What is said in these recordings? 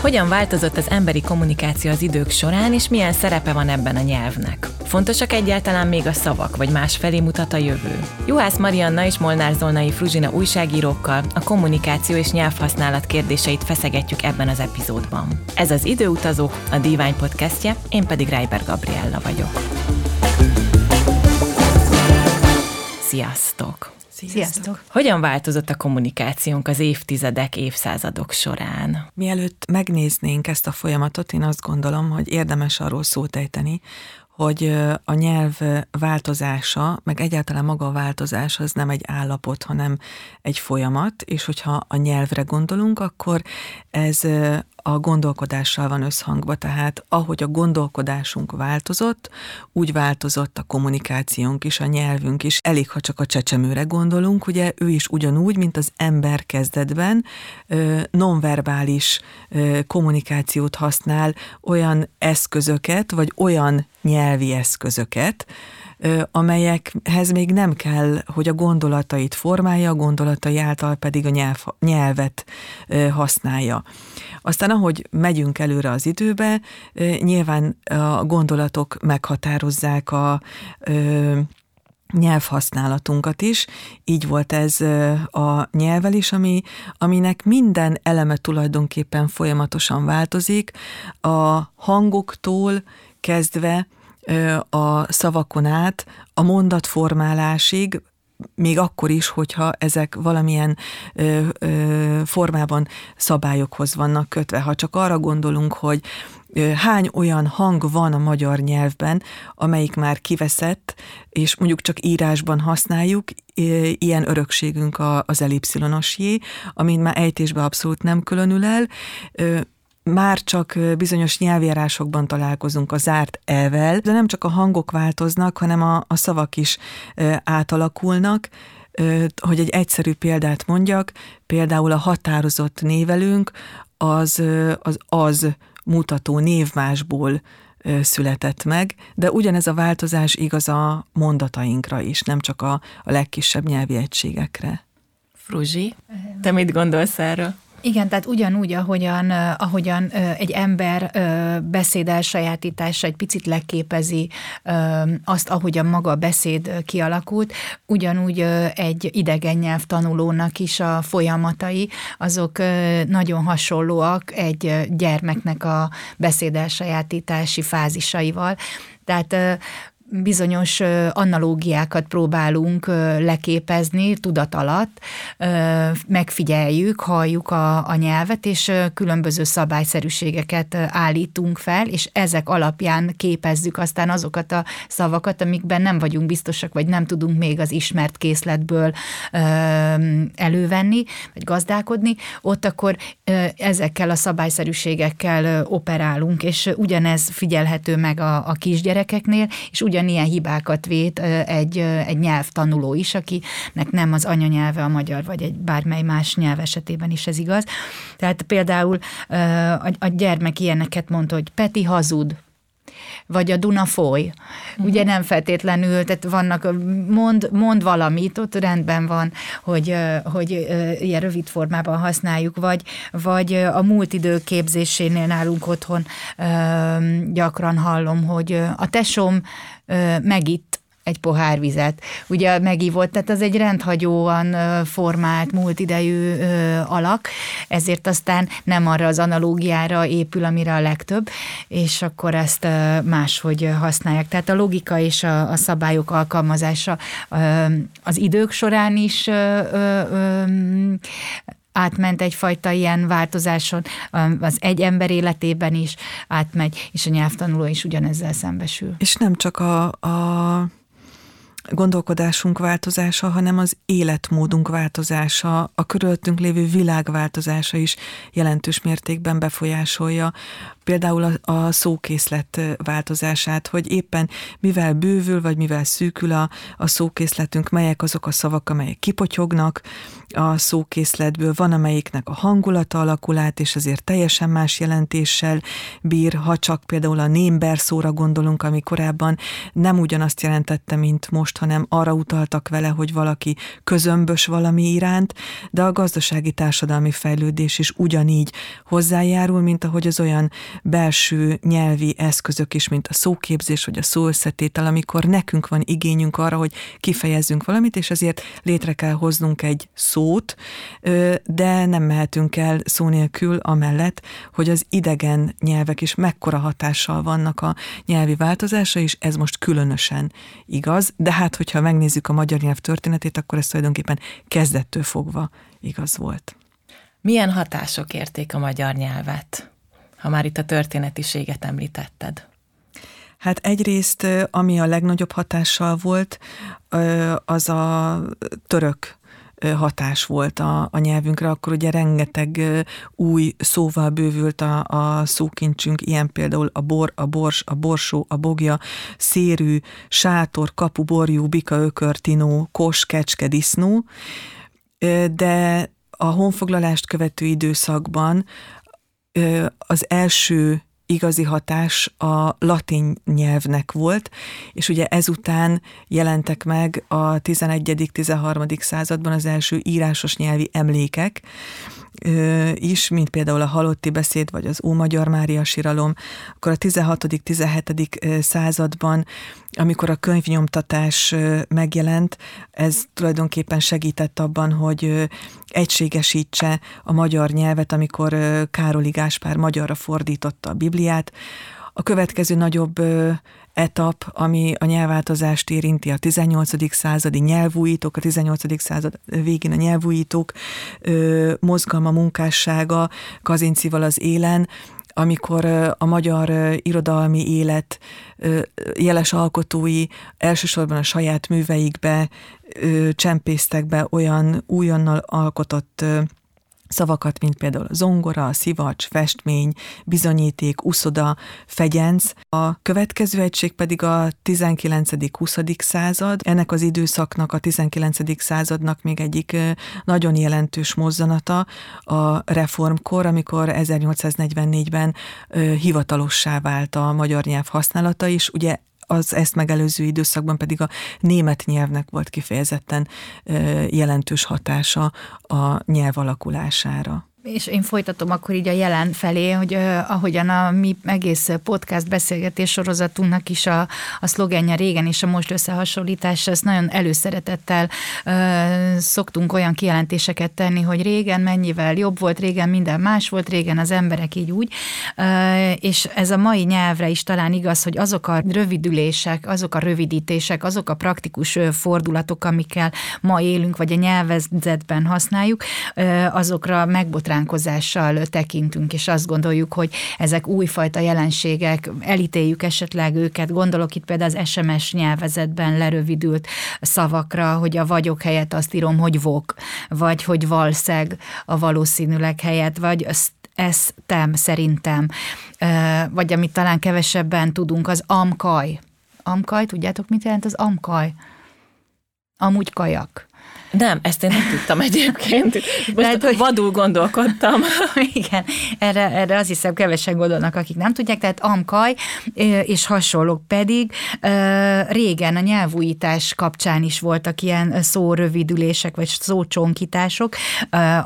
Hogyan változott az emberi kommunikáció az idők során, és milyen szerepe van ebben a nyelvnek? Fontosak egyáltalán még a szavak, vagy más felé mutat a jövő? Juhász Marianna és Molnár Zolnai Fruzsina újságírókkal a kommunikáció és nyelvhasználat kérdéseit feszegetjük ebben az epizódban. Ez az Időutazók, a Divány podcastje, én pedig Reiber Gabriella vagyok. Sziasztok! Sziasztok! Hogyan változott a kommunikációnk az évtizedek, évszázadok során? Mielőtt megnéznénk ezt a folyamatot, én azt gondolom, hogy érdemes arról szót ejteni, hogy a nyelv változása, meg egyáltalán maga a változás az nem egy állapot, hanem egy folyamat, és hogyha a nyelvre gondolunk, akkor ez a gondolkodással van összhangba, tehát ahogy a gondolkodásunk változott, úgy változott a kommunikációnk is, a nyelvünk is. Elég, ha csak a csecsemőre gondolunk, ugye ő is ugyanúgy, mint az ember kezdetben nonverbális kommunikációt használ, olyan eszközöket, vagy olyan nyelvi eszközöket, amelyekhez még nem kell, hogy a gondolatait formálja, a gondolatai által pedig a nyelv, nyelvet használja. Aztán ahogy megyünk előre az időbe, nyilván a gondolatok meghatározzák a nyelvhasználatunkat is. Így volt ez a nyelvel is, ami, aminek minden eleme tulajdonképpen folyamatosan változik, a hangoktól kezdve a szavakon át, a mondatformálásig, még akkor is, hogyha ezek valamilyen ö, ö, formában szabályokhoz vannak kötve. Ha csak arra gondolunk, hogy hány olyan hang van a magyar nyelvben, amelyik már kiveszett, és mondjuk csak írásban használjuk, ilyen örökségünk az elipszilonosjé, amin már ejtésbe abszolút nem különül el, már csak bizonyos nyelvjárásokban találkozunk a zárt elvel, de nem csak a hangok változnak, hanem a, a szavak is átalakulnak, hogy egy egyszerű példát mondjak, például a határozott névelünk az az, az mutató névmásból született meg, de ugyanez a változás igaz a mondatainkra is, nem csak a, a legkisebb nyelvi egységekre. Fruzsi, te mit gondolsz erről? Igen, tehát ugyanúgy, ahogyan, ahogyan egy ember beszéd elsajátítása egy picit leképezi azt, ahogyan maga a beszéd kialakult, ugyanúgy egy idegen nyelv tanulónak is a folyamatai, azok nagyon hasonlóak egy gyermeknek a beszéd elsajátítási fázisaival. Tehát bizonyos analógiákat próbálunk leképezni tudat alatt, megfigyeljük, halljuk a, a nyelvet, és különböző szabályszerűségeket állítunk fel, és ezek alapján képezzük aztán azokat a szavakat, amikben nem vagyunk biztosak, vagy nem tudunk még az ismert készletből elővenni, vagy gazdálkodni, ott akkor ezekkel a szabályszerűségekkel operálunk, és ugyanez figyelhető meg a, a kisgyerekeknél, és ugyan ugyanilyen hibákat vét egy, egy nyelvtanuló is, akinek nem az anyanyelve a magyar, vagy egy bármely más nyelv esetében is ez igaz. Tehát például a, gyermek ilyeneket mondta, hogy Peti hazud, vagy a Duna foly. Uh-huh. Ugye nem feltétlenül, tehát vannak, mond, mond valamit, ott rendben van, hogy, hogy ilyen rövid formában használjuk, vagy, vagy a múlt idő képzésénél nálunk otthon gyakran hallom, hogy a tesom megitt egy pohár vizet. Ugye megívott, tehát az egy rendhagyóan formált, múlt alak, ezért aztán nem arra az analógiára épül, amire a legtöbb, és akkor ezt máshogy használják. Tehát a logika és a, a szabályok alkalmazása az idők során is átment egyfajta ilyen változáson, az egy ember életében is átmegy, és a nyelvtanuló is ugyanezzel szembesül. És nem csak a, a gondolkodásunk változása, hanem az életmódunk változása, a körülöttünk lévő világ változása is jelentős mértékben befolyásolja például a, a szókészlet változását, hogy éppen mivel bővül, vagy mivel szűkül a, a szókészletünk, melyek azok a szavak, amelyek kipotyognak a szókészletből, van amelyiknek a hangulata alakul át, és azért teljesen más jelentéssel bír, ha csak például a némber szóra gondolunk, ami korábban nem ugyanazt jelentette, mint most, hanem arra utaltak vele, hogy valaki közömbös valami iránt, de a gazdasági társadalmi fejlődés is ugyanígy hozzájárul, mint ahogy az olyan belső nyelvi eszközök is, mint a szóképzés vagy a szóösszetétel, amikor nekünk van igényünk arra, hogy kifejezzünk valamit, és ezért létre kell hoznunk egy szót, de nem mehetünk el szó nélkül amellett, hogy az idegen nyelvek is mekkora hatással vannak a nyelvi változásra, és ez most különösen igaz, de hát, hogyha megnézzük a magyar nyelv történetét, akkor ez tulajdonképpen kezdettől fogva igaz volt. Milyen hatások érték a magyar nyelvet? ha már itt a történetiséget említetted? Hát egyrészt, ami a legnagyobb hatással volt, az a török hatás volt a, a nyelvünkre, akkor ugye rengeteg új szóval bővült a, a szókincsünk, ilyen például a bor, a bors, a borsó, a bogja, szérű, sátor, kapu, borjú, bika, ökör, tinó, kos, kecske, disznó, de a honfoglalást követő időszakban az első igazi hatás a latin nyelvnek volt, és ugye ezután jelentek meg a 11.-13. században az első írásos nyelvi emlékek, is, mint például a Halotti beszéd, vagy az Ómagyar Mária síralom, akkor a 16.-17. században, amikor a könyvnyomtatás megjelent, ez tulajdonképpen segített abban, hogy egységesítse a magyar nyelvet, amikor Károli Gáspár magyarra fordította a Bibliát. A következő nagyobb etap, ami a nyelvváltozást érinti a 18. századi nyelvújítók, a 18. század végén a nyelvújítók ö, mozgalma, munkássága Kazincival az élen, amikor a magyar irodalmi élet jeles alkotói elsősorban a saját műveikbe csempésztek be olyan újonnal alkotott szavakat, mint például a zongora, a szivacs, festmény, bizonyíték, uszoda, fegyenc. A következő egység pedig a 19.-20. század. Ennek az időszaknak, a 19. századnak még egyik nagyon jelentős mozzanata a reformkor, amikor 1844-ben hivatalossá vált a magyar nyelv használata is. Ugye az ezt megelőző időszakban pedig a német nyelvnek volt kifejezetten jelentős hatása a nyelv alakulására. És én folytatom akkor így a jelen felé, hogy uh, ahogyan a mi egész podcast beszélgetés sorozatunknak is a, a szlogenje régen és a most összehasonlítás, ezt nagyon előszeretettel uh, szoktunk olyan kijelentéseket tenni, hogy régen mennyivel jobb volt, régen minden más volt, régen az emberek így úgy, uh, és ez a mai nyelvre is talán igaz, hogy azok a rövidülések, azok a rövidítések, azok a praktikus fordulatok, amikkel ma élünk, vagy a nyelvezetben használjuk, uh, azokra megbot botránkozással tekintünk, és azt gondoljuk, hogy ezek újfajta jelenségek, elítéljük esetleg őket, gondolok itt például az SMS nyelvezetben lerövidült szavakra, hogy a vagyok helyett azt írom, hogy vok, vagy hogy valszeg a valószínűleg helyett, vagy ezt tem szerintem, vagy amit talán kevesebben tudunk, az amkaj. Amkaj, tudjátok, mit jelent az amkaj? Amúgy kajak. Nem, ezt én nem tudtam egyébként. Most Lehet, hogy... vadul gondolkodtam. Igen, erre, erre azt hiszem kevesen gondolnak, akik nem tudják, tehát amkaj és hasonlók pedig régen a nyelvújítás kapcsán is voltak ilyen szórövidülések, vagy szócsonkítások.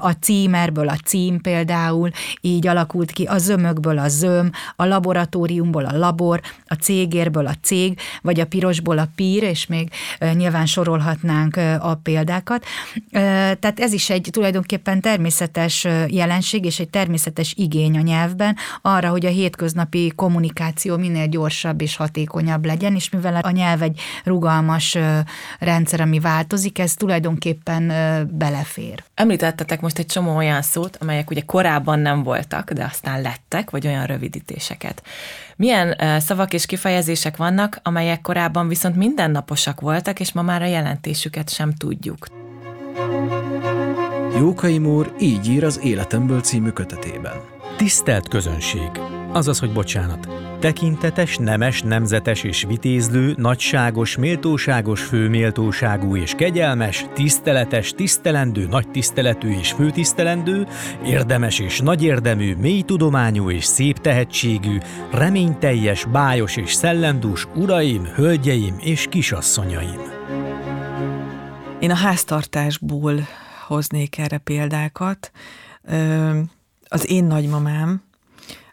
A címerből a cím például így alakult ki, a zömökből a zöm, a laboratóriumból a labor, a cégérből a cég, vagy a pirosból a pír, és még nyilván sorolhatnánk a példákat dolgokat. Tehát ez is egy tulajdonképpen természetes jelenség és egy természetes igény a nyelvben arra, hogy a hétköznapi kommunikáció minél gyorsabb és hatékonyabb legyen, és mivel a nyelv egy rugalmas rendszer, ami változik, ez tulajdonképpen belefér. Említettetek most egy csomó olyan szót, amelyek ugye korábban nem voltak, de aztán lettek, vagy olyan rövidítéseket. Milyen szavak és kifejezések vannak, amelyek korábban viszont mindennaposak voltak, és ma már a jelentésüket sem tudjuk. Jókai Mór így ír az Életemből című kötetében. Tisztelt közönség! Azaz, hogy bocsánat. Tekintetes, nemes, nemzetes és vitézlő, nagyságos, méltóságos, főméltóságú és kegyelmes, tiszteletes, tisztelendő, nagy tiszteletű és főtisztelendő, érdemes és nagy érdemű, mély tudományú és szép tehetségű, reményteljes, bájos és szellemdús uraim, hölgyeim és kisasszonyaim. Én a háztartásból hoznék erre példákat. Az én nagymamám,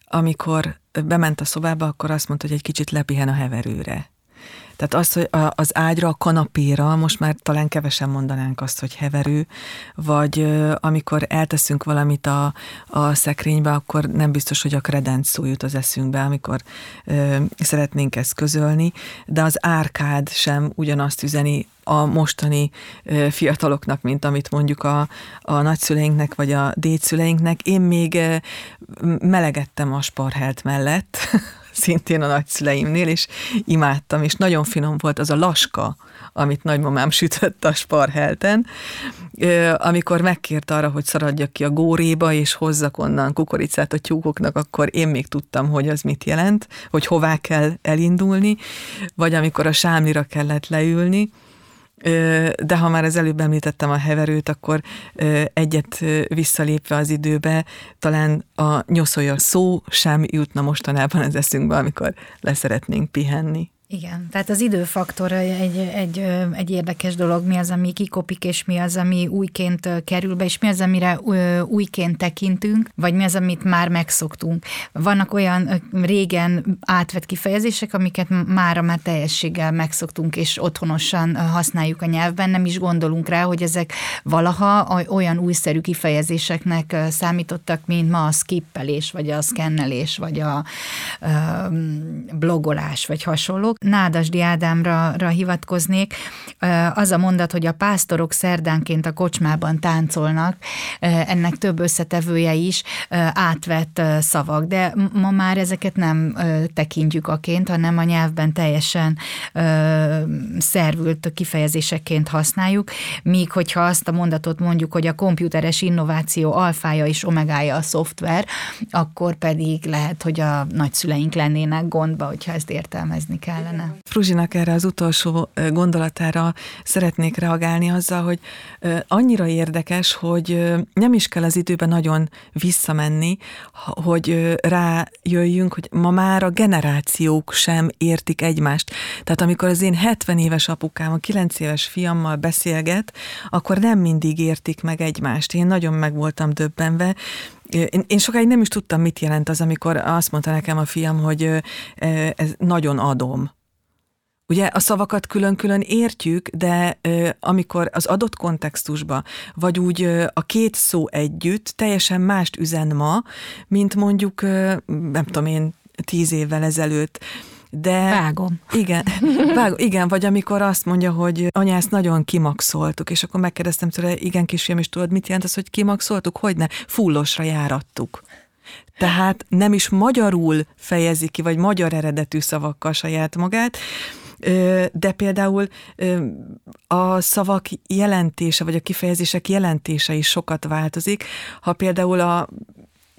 amikor bement a szobába, akkor azt mondta, hogy egy kicsit lepihen a heverőre. Tehát az, hogy az ágyra, a kanapéra, most már talán kevesen mondanánk azt, hogy heverő, vagy amikor elteszünk valamit a, a szekrénybe, akkor nem biztos, hogy a kredenc szó jut az eszünkbe, amikor ö, szeretnénk ezt közölni, de az árkád sem ugyanazt üzeni a mostani fiataloknak, mint amit mondjuk a, a nagyszüleinknek vagy a dédszüleinknek. Én még melegettem a sparhelt mellett, szintén a nagyszüleimnél, és imádtam, és nagyon finom volt az a laska, amit nagymamám sütött a sparhelten, amikor megkért arra, hogy szaradjak ki a góréba, és hozzak onnan kukoricát a tyúkoknak, akkor én még tudtam, hogy az mit jelent, hogy hová kell elindulni, vagy amikor a sámlira kellett leülni, de ha már az előbb említettem a heverőt, akkor egyet visszalépve az időbe, talán a nyoszolja szó sem jutna mostanában az eszünkbe, amikor leszeretnénk pihenni. Igen, tehát az időfaktor egy, egy, egy érdekes dolog, mi az, ami kikopik, és mi az, ami újként kerül be, és mi az, amire újként tekintünk, vagy mi az, amit már megszoktunk. Vannak olyan régen átvett kifejezések, amiket mára már teljességgel megszoktunk, és otthonosan használjuk a nyelvben, nem is gondolunk rá, hogy ezek valaha olyan újszerű kifejezéseknek számítottak, mint ma a skippelés, vagy a szkennelés, vagy a, blogolás, vagy hasonlók. Nádasdi Ádámra ra hivatkoznék, az a mondat, hogy a pásztorok szerdánként a kocsmában táncolnak, ennek több összetevője is átvett szavak, de ma már ezeket nem tekintjük aként, hanem a nyelvben teljesen szervült kifejezéseként használjuk, míg hogyha azt a mondatot mondjuk, hogy a komputeres innováció alfája és omegája a szoftver, akkor pedig lehet, hogy a nagyszüleink lennének gondba, hogyha ezt értelmezni kellene kellene. Fruzsinak erre az utolsó gondolatára szeretnék reagálni azzal, hogy annyira érdekes, hogy nem is kell az időben nagyon visszamenni, hogy rájöjjünk, hogy ma már a generációk sem értik egymást. Tehát amikor az én 70 éves apukám a 9 éves fiammal beszélget, akkor nem mindig értik meg egymást. Én nagyon meg voltam döbbenve, én, én sokáig nem is tudtam, mit jelent az, amikor azt mondta nekem a fiam, hogy ez nagyon adom. Ugye a szavakat külön-külön értjük, de ö, amikor az adott kontextusba, vagy úgy ö, a két szó együtt teljesen mást üzen ma, mint mondjuk, ö, nem tudom én, tíz évvel ezelőtt. De, vágom. Igen, vágom, igen, vagy amikor azt mondja, hogy anya, ezt nagyon kimaxoltuk, és akkor megkérdeztem tőle, igen, kisfiam, és tudod, mit jelent az, hogy kimaxoltuk? Hogyne? Fullosra járattuk. Tehát nem is magyarul fejezi ki, vagy magyar eredetű szavakkal saját magát, de például a szavak jelentése, vagy a kifejezések jelentése is sokat változik. Ha például a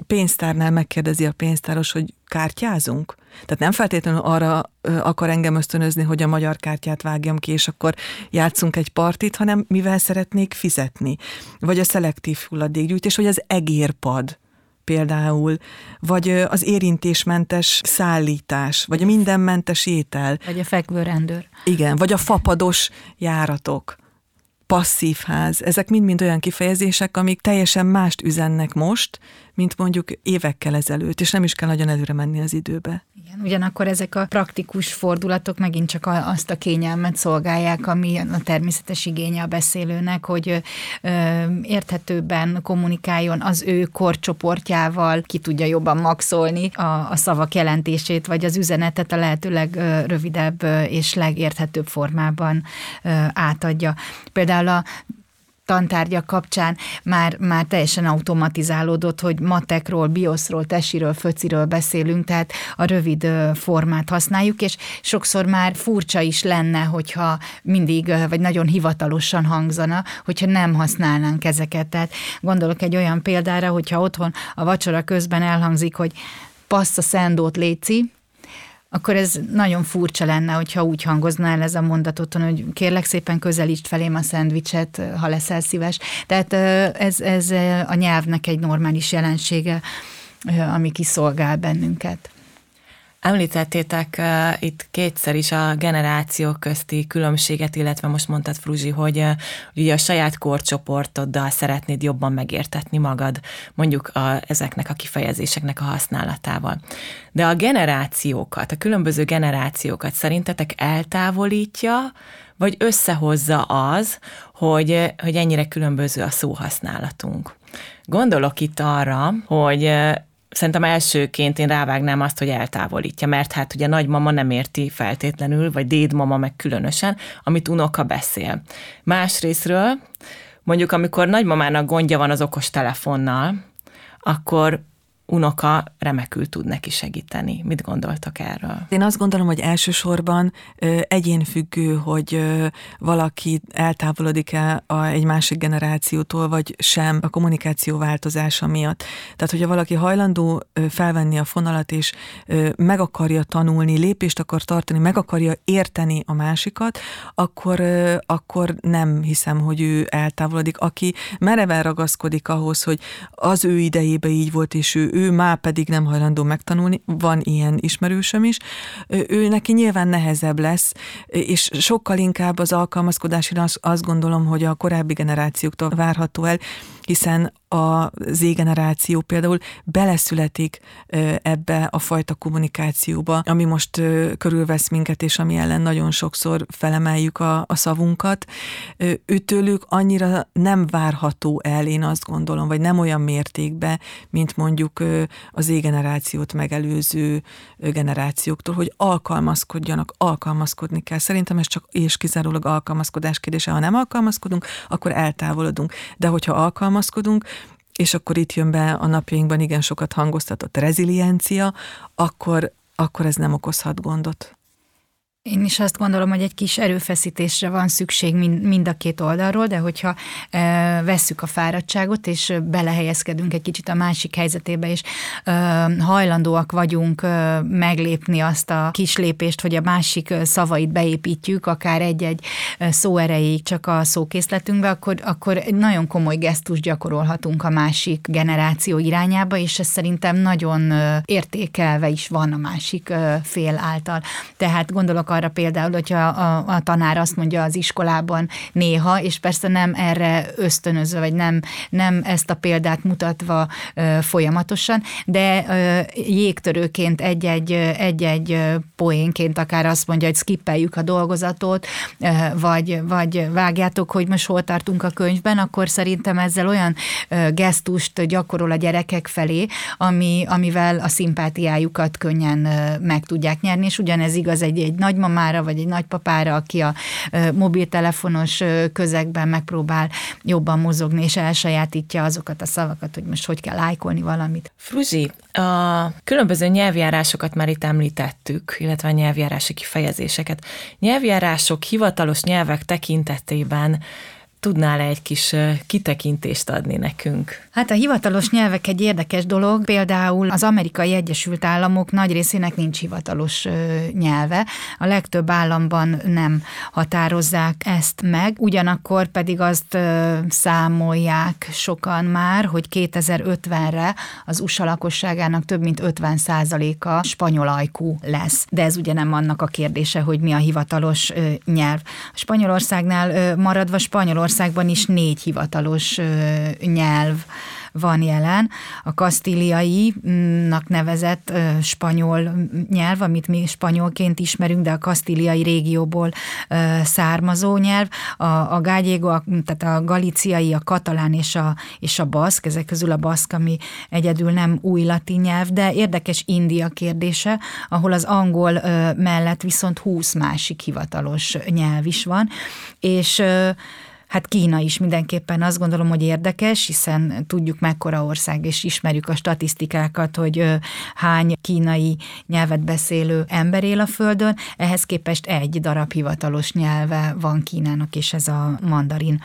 pénztárnál megkérdezi a pénztáros, hogy kártyázunk? Tehát nem feltétlenül arra akar engem ösztönözni, hogy a magyar kártyát vágjam ki, és akkor játszunk egy partit, hanem mivel szeretnék fizetni. Vagy a szelektív hulladékgyűjtés, vagy az egérpad például, vagy az érintésmentes szállítás, vagy a mindenmentes étel. Vagy a fekvőrendőr. Igen, vagy a fapados járatok passzív ház, ezek mind-mind olyan kifejezések, amik teljesen mást üzennek most, mint mondjuk évekkel ezelőtt, és nem is kell nagyon előre menni az időbe. Igen, ugyanakkor ezek a praktikus fordulatok megint csak azt a kényelmet szolgálják, ami a természetes igénye a beszélőnek, hogy érthetőbben kommunikáljon az ő korcsoportjával, ki tudja jobban maxolni a, a szavak jelentését, vagy az üzenetet a lehetőleg rövidebb és legérthetőbb formában átadja. Például a tantárgyak kapcsán már, már teljesen automatizálódott, hogy matekról, bioszról, tesiről, föciről beszélünk, tehát a rövid formát használjuk, és sokszor már furcsa is lenne, hogyha mindig, vagy nagyon hivatalosan hangzana, hogyha nem használnánk ezeket. Tehát gondolok egy olyan példára, hogyha otthon a vacsora közben elhangzik, hogy passza szendót léci, akkor ez nagyon furcsa lenne, hogyha úgy hangozna el ez a mondatot, hogy kérlek szépen közelítsd felém a szendvicset, ha leszel szíves. Tehát ez, ez a nyelvnek egy normális jelensége, ami kiszolgál bennünket. Említettétek uh, itt kétszer is a generációk közti különbséget, illetve most mondtad, Fruzsi, hogy uh, ugye a saját korcsoportoddal szeretnéd jobban megértetni magad, mondjuk a, ezeknek a kifejezéseknek a használatával. De a generációkat, a különböző generációkat szerintetek eltávolítja, vagy összehozza az, hogy, hogy ennyire különböző a szóhasználatunk? Gondolok itt arra, hogy szerintem elsőként én rávágnám azt, hogy eltávolítja, mert hát ugye nagymama nem érti feltétlenül, vagy dédmama meg különösen, amit unoka beszél. Másrésztről, mondjuk amikor nagymamának gondja van az okos telefonnal, akkor unoka remekül tud neki segíteni. Mit gondoltak erről? Én azt gondolom, hogy elsősorban egyénfüggő, hogy valaki eltávolodik-e egy másik generációtól, vagy sem a kommunikáció változása miatt. Tehát, hogyha valaki hajlandó felvenni a fonalat, és meg akarja tanulni, lépést akar tartani, meg akarja érteni a másikat, akkor, akkor nem hiszem, hogy ő eltávolodik. Aki mereven ragaszkodik ahhoz, hogy az ő idejében így volt, és ő, ő már pedig nem hajlandó megtanulni, van ilyen ismerősöm is, ő neki nyilván nehezebb lesz, és sokkal inkább az alkalmazkodásra azt gondolom, hogy a korábbi generációktól várható el, hiszen a Z-generáció például beleszületik ebbe a fajta kommunikációba, ami most körülvesz minket, és ami ellen nagyon sokszor felemeljük a, a szavunkat. Őtőlük annyira nem várható el, én azt gondolom, vagy nem olyan mértékben, mint mondjuk az Z-generációt megelőző generációktól, hogy alkalmazkodjanak, alkalmazkodni kell. Szerintem ez csak és kizárólag alkalmazkodás kérdése. Ha nem alkalmazkodunk, akkor eltávolodunk. De hogyha alkalmazkodunk, és akkor itt jön be a napjainkban igen sokat hangoztatott reziliencia, akkor, akkor ez nem okozhat gondot. Én is azt gondolom, hogy egy kis erőfeszítésre van szükség mind, a két oldalról, de hogyha e, vesszük a fáradtságot, és belehelyezkedünk egy kicsit a másik helyzetébe, és e, hajlandóak vagyunk e, meglépni azt a kis lépést, hogy a másik szavait beépítjük, akár egy-egy szó erejéig csak a szókészletünkbe, akkor, akkor egy nagyon komoly gesztus gyakorolhatunk a másik generáció irányába, és ez szerintem nagyon értékelve is van a másik fél által. Tehát gondolok arra például, hogyha a, a tanár azt mondja az iskolában néha, és persze nem erre ösztönözve, vagy nem, nem ezt a példát mutatva ö, folyamatosan, de ö, jégtörőként egy-egy, egy-egy poénként akár azt mondja, hogy skippeljük a dolgozatot, ö, vagy, vagy vágjátok, hogy most hol tartunk a könyvben, akkor szerintem ezzel olyan ö, gesztust gyakorol a gyerekek felé, ami, amivel a szimpátiájukat könnyen ö, meg tudják nyerni, és ugyanez igaz egy, egy nagy nagymamára, vagy egy nagypapára, aki a mobiltelefonos közegben megpróbál jobban mozogni, és elsajátítja azokat a szavakat, hogy most hogy kell lájkolni valamit. Fruzsi, a különböző nyelvjárásokat már itt említettük, illetve a nyelvjárási kifejezéseket. Nyelvjárások hivatalos nyelvek tekintetében tudnál egy kis kitekintést adni nekünk? Hát a hivatalos nyelvek egy érdekes dolog, például az amerikai Egyesült Államok nagy részének nincs hivatalos nyelve, a legtöbb államban nem határozzák ezt meg, ugyanakkor pedig azt számolják sokan már, hogy 2050-re az USA lakosságának több mint 50 a spanyol ajkú lesz. De ez ugye nem annak a kérdése, hogy mi a hivatalos nyelv. A Spanyolországnál maradva Spanyolország Spanyolországban is négy hivatalos nyelv van jelen. A kasztíliainak nevezett spanyol nyelv, amit mi spanyolként ismerünk, de a kasztíliai régióból származó nyelv. A, a gágyégo, tehát a galiciai, a katalán és a, és a baszk, ezek közül a baszk, ami egyedül nem új latin nyelv, de érdekes India kérdése, ahol az angol mellett viszont 20 másik hivatalos nyelv is van, és Hát Kína is mindenképpen azt gondolom, hogy érdekes, hiszen tudjuk mekkora ország, és ismerjük a statisztikákat, hogy hány kínai nyelvet beszélő ember él a Földön, ehhez képest egy darab hivatalos nyelve van Kínának, és ez a mandarin.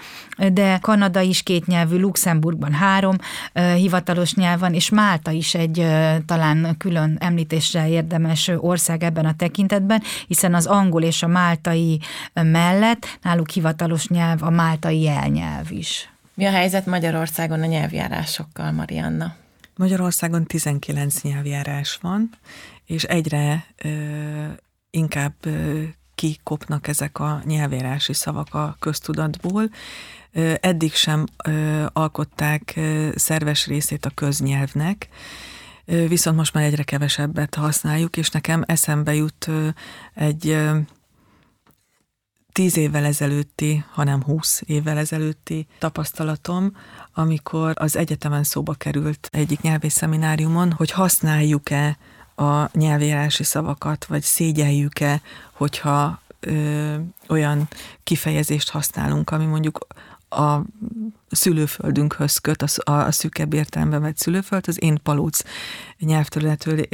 De Kanada is két nyelvű, Luxemburgban három hivatalos nyelv van, és Málta is egy talán külön említésre érdemes ország ebben a tekintetben, hiszen az angol és a máltai mellett náluk hivatalos nyelv a máltai jelnyelv is. Mi a helyzet Magyarországon a nyelvjárásokkal, Marianna? Magyarországon 19 nyelvjárás van, és egyre ö, inkább ö, kikopnak ezek a nyelvjárási szavak a köztudatból. Ö, eddig sem ö, alkották ö, szerves részét a köznyelvnek, ö, viszont most már egyre kevesebbet használjuk, és nekem eszembe jut ö, egy ö, tíz évvel ezelőtti, hanem húsz évvel ezelőtti tapasztalatom, amikor az egyetemen szóba került egyik nyelvész szemináriumon, hogy használjuk-e a nyelvérási szavakat, vagy szégyeljük-e, hogyha ö, olyan kifejezést használunk, ami mondjuk a szülőföldünkhöz köt, a, a szűkebb értelemben vett szülőföld, az én palóc nyelvterületről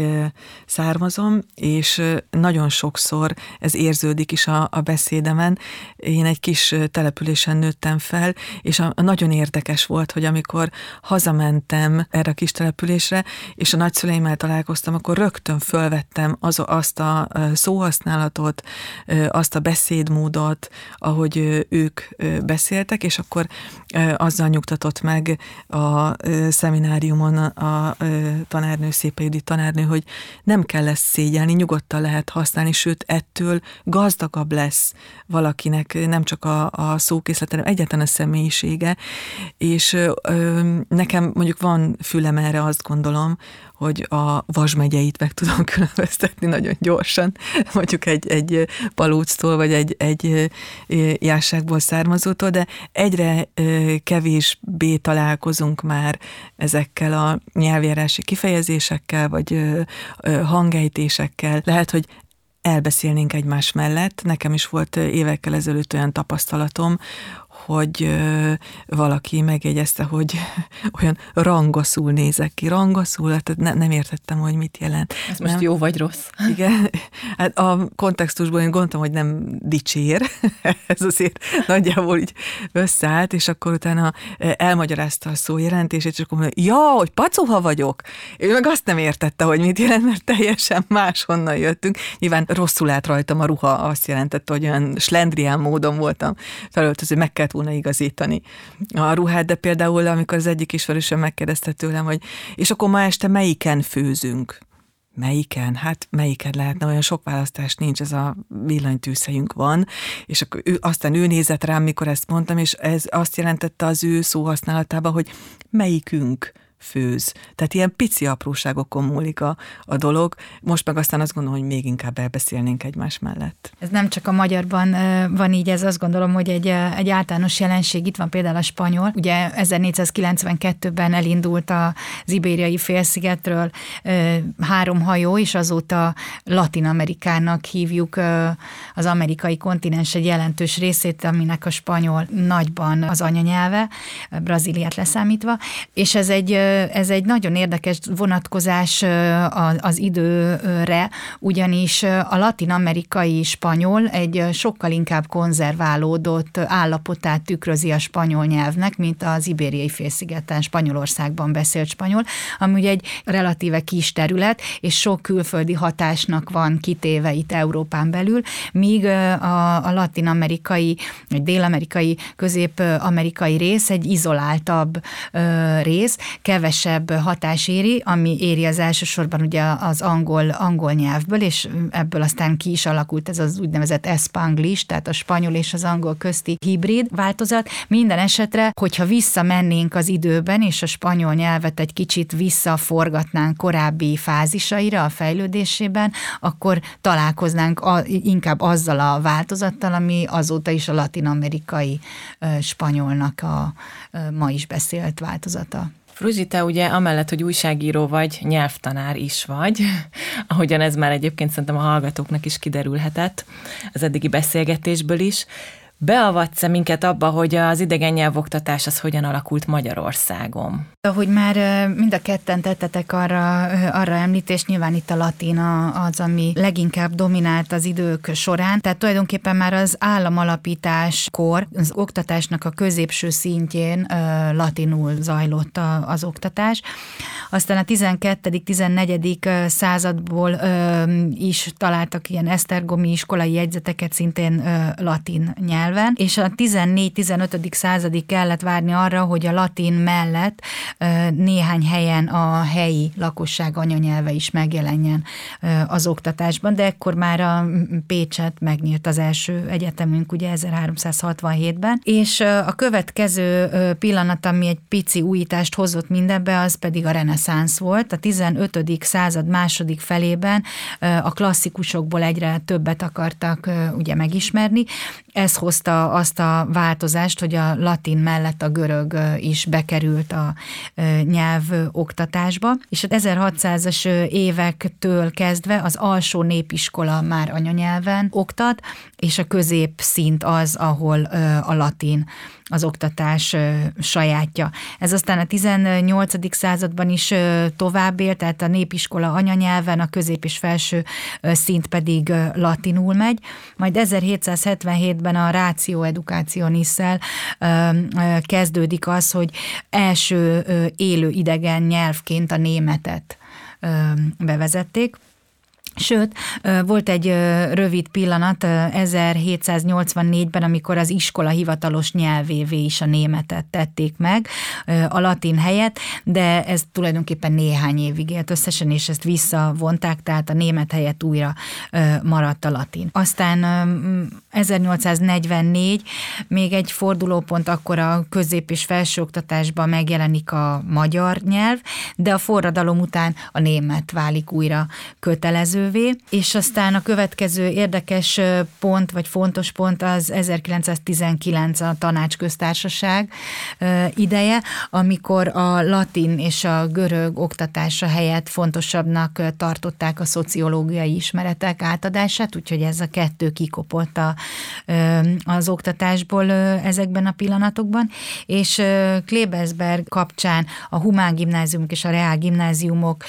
származom, és nagyon sokszor ez érződik is a, a beszédemen. Én egy kis településen nőttem fel, és a, a nagyon érdekes volt, hogy amikor hazamentem erre a kis településre, és a nagyszüleimmel találkoztam, akkor rögtön fölvettem az, azt a szóhasználatot, azt a beszédmódot, ahogy ők beszéltek, és akkor azzal nyugtatott meg a szemináriumon a tanárnő, Szépe Judit tanárnő, hogy nem kell ezt szégyelni, nyugodtan lehet használni, sőt ettől gazdagabb lesz valakinek nem csak a, a szókészlet, hanem egyetlen a személyisége, és ö, nekem mondjuk van fülem erre, azt gondolom, hogy a Vas megyeit meg tudom különböztetni nagyon gyorsan, mondjuk egy, egy palóctól, vagy egy, egy jásságból származótól, de egyre kevésbé találkozunk már ezekkel a nyelvjárási kifejezésekkel, vagy hangejtésekkel. Lehet, hogy elbeszélnénk egymás mellett. Nekem is volt évekkel ezelőtt olyan tapasztalatom, hogy valaki megjegyezte, hogy olyan rangaszul nézek ki. Rangaszul, tehát ne, nem értettem, hogy mit jelent. Ez most nem? jó vagy rossz? Igen, hát a kontextusból én gondoltam, hogy nem dicsér, ez azért nagyjából így összeállt, és akkor utána elmagyarázta a szó jelentését, és akkor mondja, ja, hogy pacuha vagyok. Ő meg azt nem értette, hogy mit jelent, mert teljesen máshonnan jöttünk. Nyilván rosszul állt rajtam a ruha, azt jelentette, hogy olyan slendrián módon voltam felöltöző, meg kellett volna igazítani a ruhát, de például amikor az egyik ismerősöm megkérdezte tőlem, hogy és akkor ma este melyiken főzünk? Melyiken? Hát melyiken lehetne, olyan sok választás nincs, ez a villanytűzhelyünk van, és akkor ő, aztán ő nézett rám, mikor ezt mondtam, és ez azt jelentette az ő szóhasználatában, hogy melyikünk főz. Tehát ilyen pici apróságokon múlik a, a dolog. Most meg aztán azt gondolom, hogy még inkább elbeszélnénk egymás mellett. Ez nem csak a magyarban van így, ez azt gondolom, hogy egy, egy általános jelenség. Itt van például a spanyol. Ugye 1492-ben elindult az ibériai félszigetről három hajó, és azóta Latin Amerikának hívjuk az amerikai kontinens egy jelentős részét, aminek a spanyol nagyban az anyanyelve, Brazíliát leszámítva, és ez egy ez egy nagyon érdekes vonatkozás az időre, ugyanis a latin-amerikai spanyol egy sokkal inkább konzerválódott állapotát tükrözi a spanyol nyelvnek, mint az ibériai félszigeten Spanyolországban beszélt spanyol, ami ugye egy relatíve kis terület, és sok külföldi hatásnak van kitéve itt Európán belül, míg a, a latin-amerikai, vagy dél-amerikai, közép-amerikai rész egy izoláltabb rész, kevesebb hatás éri, ami éri az elsősorban ugye az angol, angol nyelvből, és ebből aztán ki is alakult ez az úgynevezett espanglish, tehát a spanyol és az angol közti hibrid változat. Minden esetre, hogyha visszamennénk az időben, és a spanyol nyelvet egy kicsit visszaforgatnánk korábbi fázisaira a fejlődésében, akkor találkoznánk a, inkább azzal a változattal, ami azóta is a latin-amerikai spanyolnak a ma is beszélt változata. Fruzsi, te ugye amellett, hogy újságíró vagy, nyelvtanár is vagy, ahogyan ez már egyébként szerintem a hallgatóknak is kiderülhetett az eddigi beszélgetésből is. beavatsz minket abba, hogy az idegen nyelvoktatás az hogyan alakult Magyarországon? Ahogy már mind a ketten tettetek arra, arra említést, nyilván itt a latin az, ami leginkább dominált az idők során, tehát tulajdonképpen már az államalapításkor az oktatásnak a középső szintjén latinul zajlott az oktatás. Aztán a 12.-14. századból is találtak ilyen esztergomi iskolai jegyzeteket szintén latin nyelven, és a 14-15. századig kellett várni arra, hogy a latin mellett néhány helyen a helyi lakosság anyanyelve is megjelenjen az oktatásban, de ekkor már a Pécset megnyílt az első egyetemünk ugye 1367-ben, és a következő pillanat, ami egy pici újítást hozott mindenbe, az pedig a reneszánsz volt. A 15. század második felében a klasszikusokból egyre többet akartak ugye megismerni, ez hozta azt a változást, hogy a latin mellett a görög is bekerült a nyelv oktatásba, és az 1600-as évektől kezdve az alsó népiskola már anyanyelven oktat, és a középszint az, ahol a latin az oktatás sajátja. Ez aztán a 18. században is tovább élt, tehát a népiskola anyanyelven, a közép és felső szint pedig latinul megy. Majd 1777-ben a Ratio Educationisszel kezdődik az, hogy első élő idegen nyelvként a németet bevezették. Sőt, volt egy rövid pillanat 1784-ben, amikor az iskola hivatalos nyelvévé is a németet tették meg a latin helyett, de ez tulajdonképpen néhány évig élt összesen, és ezt visszavonták, tehát a német helyett újra maradt a latin. Aztán 1844 még egy fordulópont, akkor a közép- és felsőoktatásban megjelenik a magyar nyelv, de a forradalom után a német válik újra kötelező kötelezővé, és aztán a következő érdekes pont, vagy fontos pont az 1919 a tanácsköztársaság ideje, amikor a latin és a görög oktatása helyett fontosabbnak tartották a szociológiai ismeretek átadását, úgyhogy ez a kettő kikopott a, az oktatásból ezekben a pillanatokban, és Klebersberg kapcsán a humán gimnáziumok és a reál gimnáziumok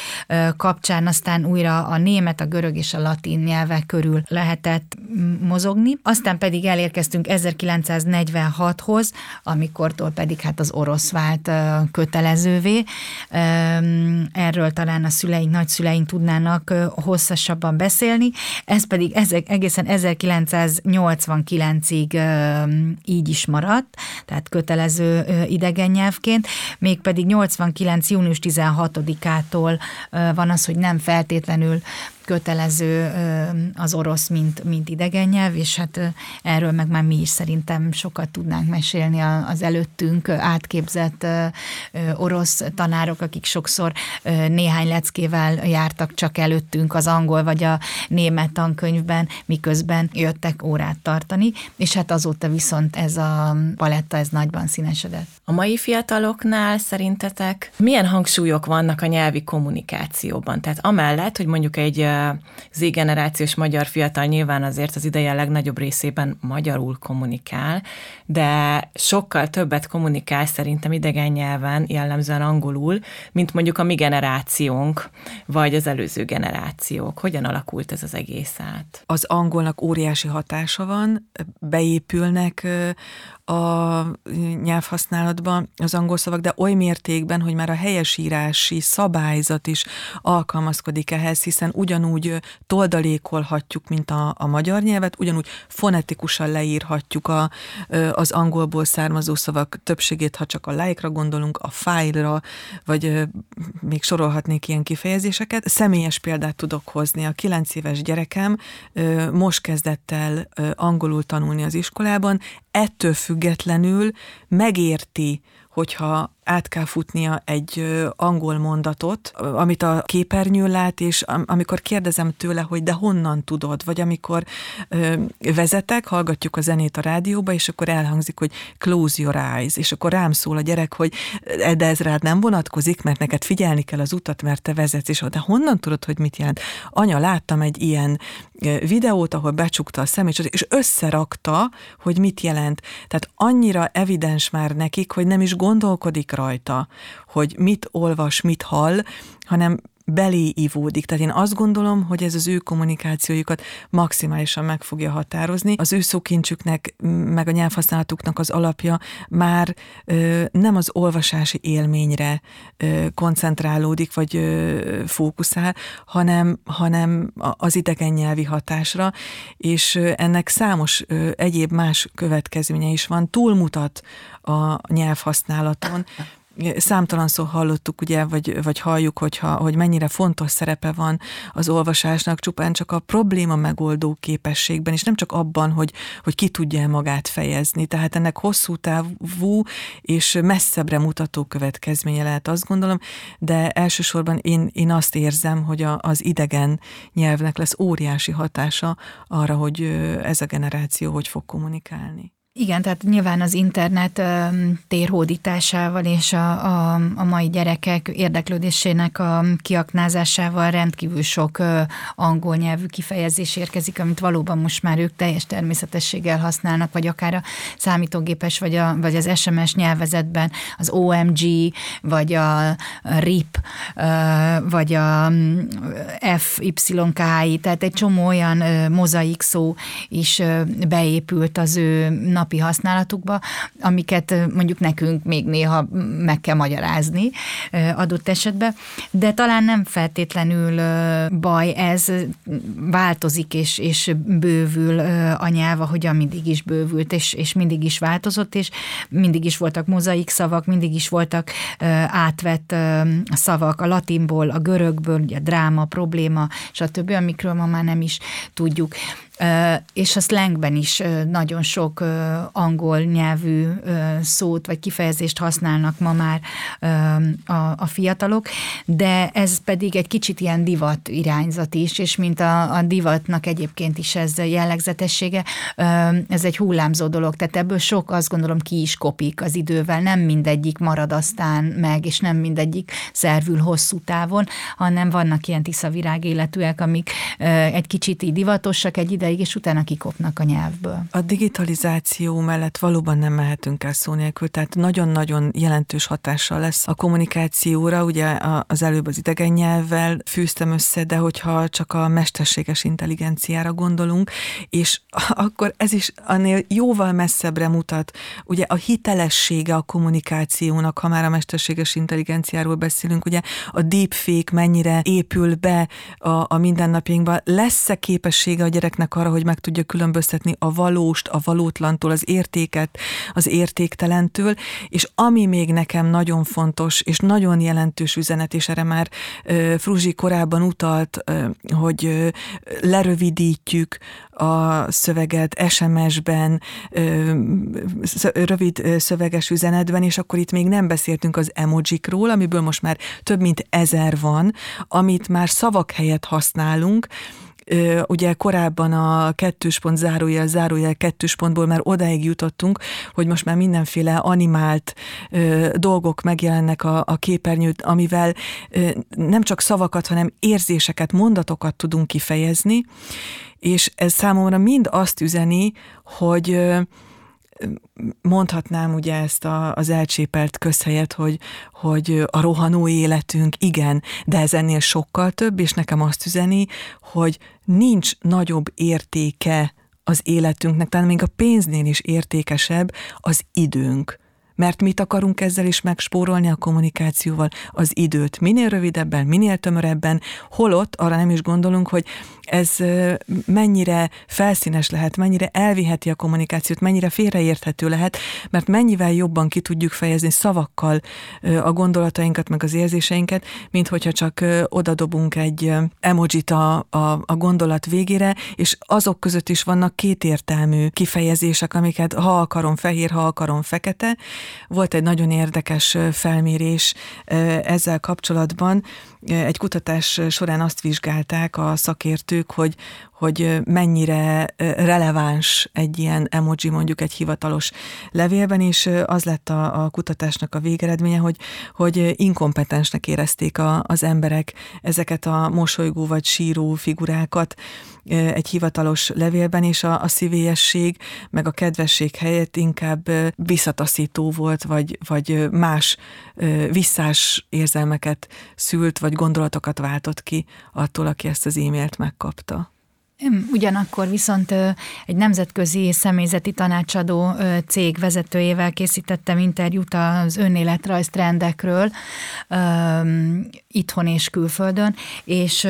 kapcsán aztán újra a német, a görög és a latin nyelvek körül lehetett mozogni. Aztán pedig elérkeztünk 1946-hoz, amikortól pedig hát az orosz vált kötelezővé. Erről talán a szüleink, nagyszüleink tudnának hosszasabban beszélni. Ez pedig ezek, egészen 1989-ig így is maradt, tehát kötelező idegen nyelvként, mégpedig 89. június 16-ától van az, hogy nem feltétlenül kötelező az orosz, mint, mint idegen nyelv, és hát erről meg már mi is szerintem sokat tudnánk mesélni az előttünk átképzett orosz tanárok, akik sokszor néhány leckével jártak csak előttünk az angol vagy a német tankönyvben, miközben jöttek órát tartani, és hát azóta viszont ez a paletta, ez nagyban színesedett. A mai fiataloknál szerintetek milyen hangsúlyok vannak a nyelvi kommunikációban? Tehát amellett, hogy mondjuk egy Z-generációs magyar fiatal nyilván azért az ideje legnagyobb részében magyarul kommunikál, de sokkal többet kommunikál szerintem idegen nyelven, jellemzően angolul, mint mondjuk a mi generációnk, vagy az előző generációk. Hogyan alakult ez az egész át? Az angolnak óriási hatása van, beépülnek a nyelvhasználatban az angol szavak, de oly mértékben, hogy már a helyesírási szabályzat is alkalmazkodik ehhez, hiszen ugyanúgy toldalékolhatjuk, mint a, a magyar nyelvet, ugyanúgy fonetikusan leírhatjuk a, az angolból származó szavak többségét, ha csak a like-ra gondolunk, a file-ra, vagy még sorolhatnék ilyen kifejezéseket. Személyes példát tudok hozni. A kilenc éves gyerekem most kezdett el angolul tanulni az iskolában, ettől függetlenül megérti, hogyha át kell futnia egy angol mondatot, amit a képernyőn lát, és amikor kérdezem tőle, hogy de honnan tudod, vagy amikor vezetek, hallgatjuk a zenét a rádióba, és akkor elhangzik, hogy close your eyes, és akkor rám szól a gyerek, hogy de ez rád nem vonatkozik, mert neked figyelni kell az utat, mert te vezetsz, és de honnan tudod, hogy mit jelent? Anya, láttam egy ilyen videót, ahol becsukta a szemét, és összerakta, hogy mit jelent. Tehát annyira evidens már nekik, hogy nem is gondolkodik rajta, hogy mit olvas, mit hall, hanem belé ivódik. Tehát én azt gondolom, hogy ez az ő kommunikációjukat maximálisan meg fogja határozni. Az ő szókincsüknek, meg a nyelvhasználatuknak az alapja már ö, nem az olvasási élményre ö, koncentrálódik, vagy ö, fókuszál, hanem, hanem az idegen nyelvi hatásra, és ennek számos ö, egyéb más következménye is van, túlmutat a nyelvhasználaton, számtalan szó hallottuk, ugye, vagy, vagy halljuk, hogyha, hogy mennyire fontos szerepe van az olvasásnak, csupán csak a probléma megoldó képességben, és nem csak abban, hogy, hogy ki tudja magát fejezni. Tehát ennek hosszú távú és messzebbre mutató következménye lehet, azt gondolom, de elsősorban én, én azt érzem, hogy a, az idegen nyelvnek lesz óriási hatása arra, hogy ez a generáció hogy fog kommunikálni. Igen, tehát nyilván az internet térhódításával és a, a, a mai gyerekek érdeklődésének a kiaknázásával rendkívül sok angol nyelvű kifejezés érkezik, amit valóban most már ők teljes természetességgel használnak, vagy akár a számítógépes, vagy, a, vagy az SMS nyelvezetben az OMG, vagy a RIP, vagy a FYKI, tehát egy csomó olyan mozaik szó is beépült az ő nap napi használatukba, amiket mondjuk nekünk még néha meg kell magyarázni adott esetben, de talán nem feltétlenül baj, ez változik és, és bővül a nyelv, ahogyan mindig is bővült, és, és mindig is változott, és mindig is voltak mozaik szavak, mindig is voltak átvett szavak a latinból, a görögből, a dráma, probléma, stb., amikről ma már nem is tudjuk és a slangben is nagyon sok angol nyelvű szót vagy kifejezést használnak ma már a, fiatalok, de ez pedig egy kicsit ilyen divat irányzat is, és mint a, a divatnak egyébként is ez jellegzetessége, ez egy hullámzó dolog, tehát ebből sok azt gondolom ki is kopik az idővel, nem mindegyik marad aztán meg, és nem mindegyik szervül hosszú távon, hanem vannak ilyen tiszavirág életűek, amik egy kicsit így divatosak egy ideig, és utána kikopnak a nyelvből. A digitalizáció mellett valóban nem mehetünk el szó nélkül, tehát nagyon-nagyon jelentős hatással lesz a kommunikációra, ugye az előbb az idegen nyelvvel fűztem össze, de hogyha csak a mesterséges intelligenciára gondolunk, és akkor ez is annél jóval messzebbre mutat, ugye a hitelessége a kommunikációnak, ha már a mesterséges intelligenciáról beszélünk, ugye a deepfake mennyire épül be a, a mindennapjainkba, lesz-e képessége a gyereknek arra, hogy meg tudja különböztetni a valóst, a valótlantól, az értéket, az értéktelentől, és ami még nekem nagyon fontos, és nagyon jelentős üzenet, és erre már Fruzsi korábban utalt, hogy lerövidítjük a szöveget SMS-ben, rövid szöveges üzenetben, és akkor itt még nem beszéltünk az emojikról, amiből most már több mint ezer van, amit már szavak helyett használunk, ugye korábban a kettős pont zárójel, zárójel kettős pontból már odáig jutottunk, hogy most már mindenféle animált dolgok megjelennek a, a képernyőt, amivel nem csak szavakat, hanem érzéseket, mondatokat tudunk kifejezni, és ez számomra mind azt üzeni, hogy mondhatnám ugye ezt a, az elcsépelt közhelyet, hogy, hogy a rohanó életünk, igen, de ez ennél sokkal több, és nekem azt üzeni, hogy nincs nagyobb értéke az életünknek, talán még a pénznél is értékesebb az időnk mert mit akarunk ezzel is megspórolni a kommunikációval? Az időt minél rövidebben, minél tömörebben, holott arra nem is gondolunk, hogy ez mennyire felszínes lehet, mennyire elviheti a kommunikációt, mennyire félreérthető lehet, mert mennyivel jobban ki tudjuk fejezni szavakkal a gondolatainkat, meg az érzéseinket, mint hogyha csak odadobunk egy emojit a, a, a gondolat végére, és azok között is vannak kétértelmű kifejezések, amiket ha akarom fehér, ha akarom fekete, volt egy nagyon érdekes felmérés ezzel kapcsolatban. Egy kutatás során azt vizsgálták a szakértők, hogy, hogy mennyire releváns egy ilyen emoji mondjuk egy hivatalos levélben, és az lett a, a kutatásnak a végeredménye, hogy, hogy inkompetensnek érezték a, az emberek ezeket a mosolygó vagy síró figurákat egy hivatalos levélben, és a, a szívélyesség meg a kedvesség helyett inkább visszataszító volt, vagy, vagy más visszás érzelmeket szült, vagy gondolatokat váltott ki attól, aki ezt az e-mailt megkapta. Ugyanakkor viszont egy nemzetközi személyzeti tanácsadó cég vezetőjével készítettem interjút az önéletrajz trendekről itthon és külföldön, és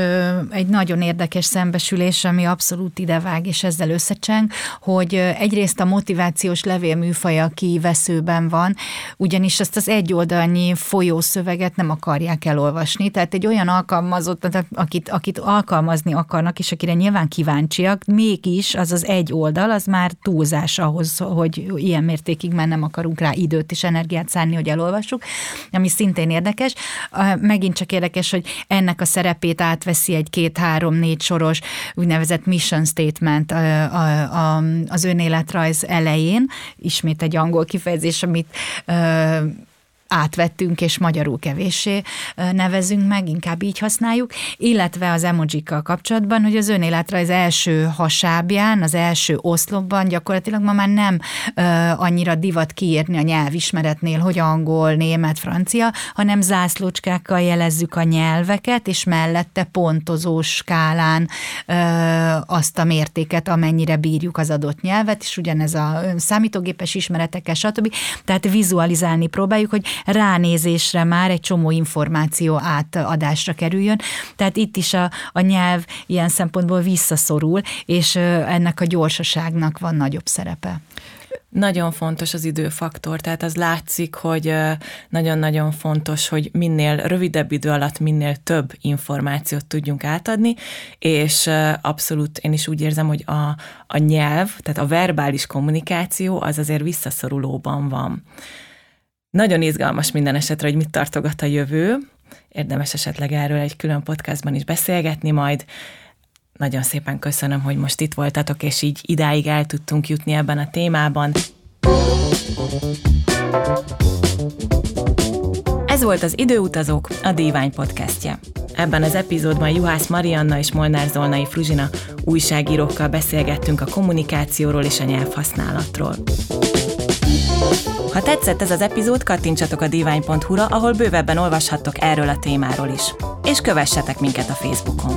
egy nagyon érdekes szembesülés, ami abszolút idevág, és ezzel összecseng, hogy egyrészt a motivációs levél műfaja kiveszőben van, ugyanis ezt az egyoldalnyi folyószöveget nem akarják elolvasni, tehát egy olyan alkalmazott, akit, akit alkalmazni akarnak, és akire nyilván kíváncsiak, mégis az az egy oldal, az már túlzás ahhoz, hogy ilyen mértékig már nem akarunk rá időt és energiát szánni, hogy elolvassuk, ami szintén érdekes. Megint csak érdekes, hogy ennek a szerepét átveszi egy két-három-négy soros úgynevezett mission statement az önéletrajz elején, ismét egy angol kifejezés, amit átvettünk, és magyarul kevéssé nevezünk meg, inkább így használjuk, illetve az emojikkal kapcsolatban, hogy az önéletrajz első hasábján, az első oszlopban gyakorlatilag ma már nem ö, annyira divat kiírni a nyelvismeretnél, hogy angol, német, francia, hanem zászlócskákkal jelezzük a nyelveket, és mellette pontozó skálán ö, azt a mértéket, amennyire bírjuk az adott nyelvet, és ugyanez a számítógépes ismeretekkel, stb. Tehát vizualizálni próbáljuk, hogy ránézésre már egy csomó információ átadásra kerüljön. Tehát itt is a, a nyelv ilyen szempontból visszaszorul, és ennek a gyorsaságnak van nagyobb szerepe. Nagyon fontos az időfaktor, tehát az látszik, hogy nagyon-nagyon fontos, hogy minél rövidebb idő alatt minél több információt tudjunk átadni, és abszolút én is úgy érzem, hogy a, a nyelv, tehát a verbális kommunikáció az azért visszaszorulóban van. Nagyon izgalmas minden esetre, hogy mit tartogat a jövő. Érdemes esetleg erről egy külön podcastban is beszélgetni majd. Nagyon szépen köszönöm, hogy most itt voltatok, és így idáig el tudtunk jutni ebben a témában. Ez volt az Időutazók, a Dívány podcastje. Ebben az epizódban Juhász Marianna és Molnár Zolnai Fruzsina újságírókkal beszélgettünk a kommunikációról és a nyelvhasználatról. Ha tetszett ez az epizód, kattintsatok a divány.hu-ra, ahol bővebben olvashattok erről a témáról is. És kövessetek minket a Facebookon.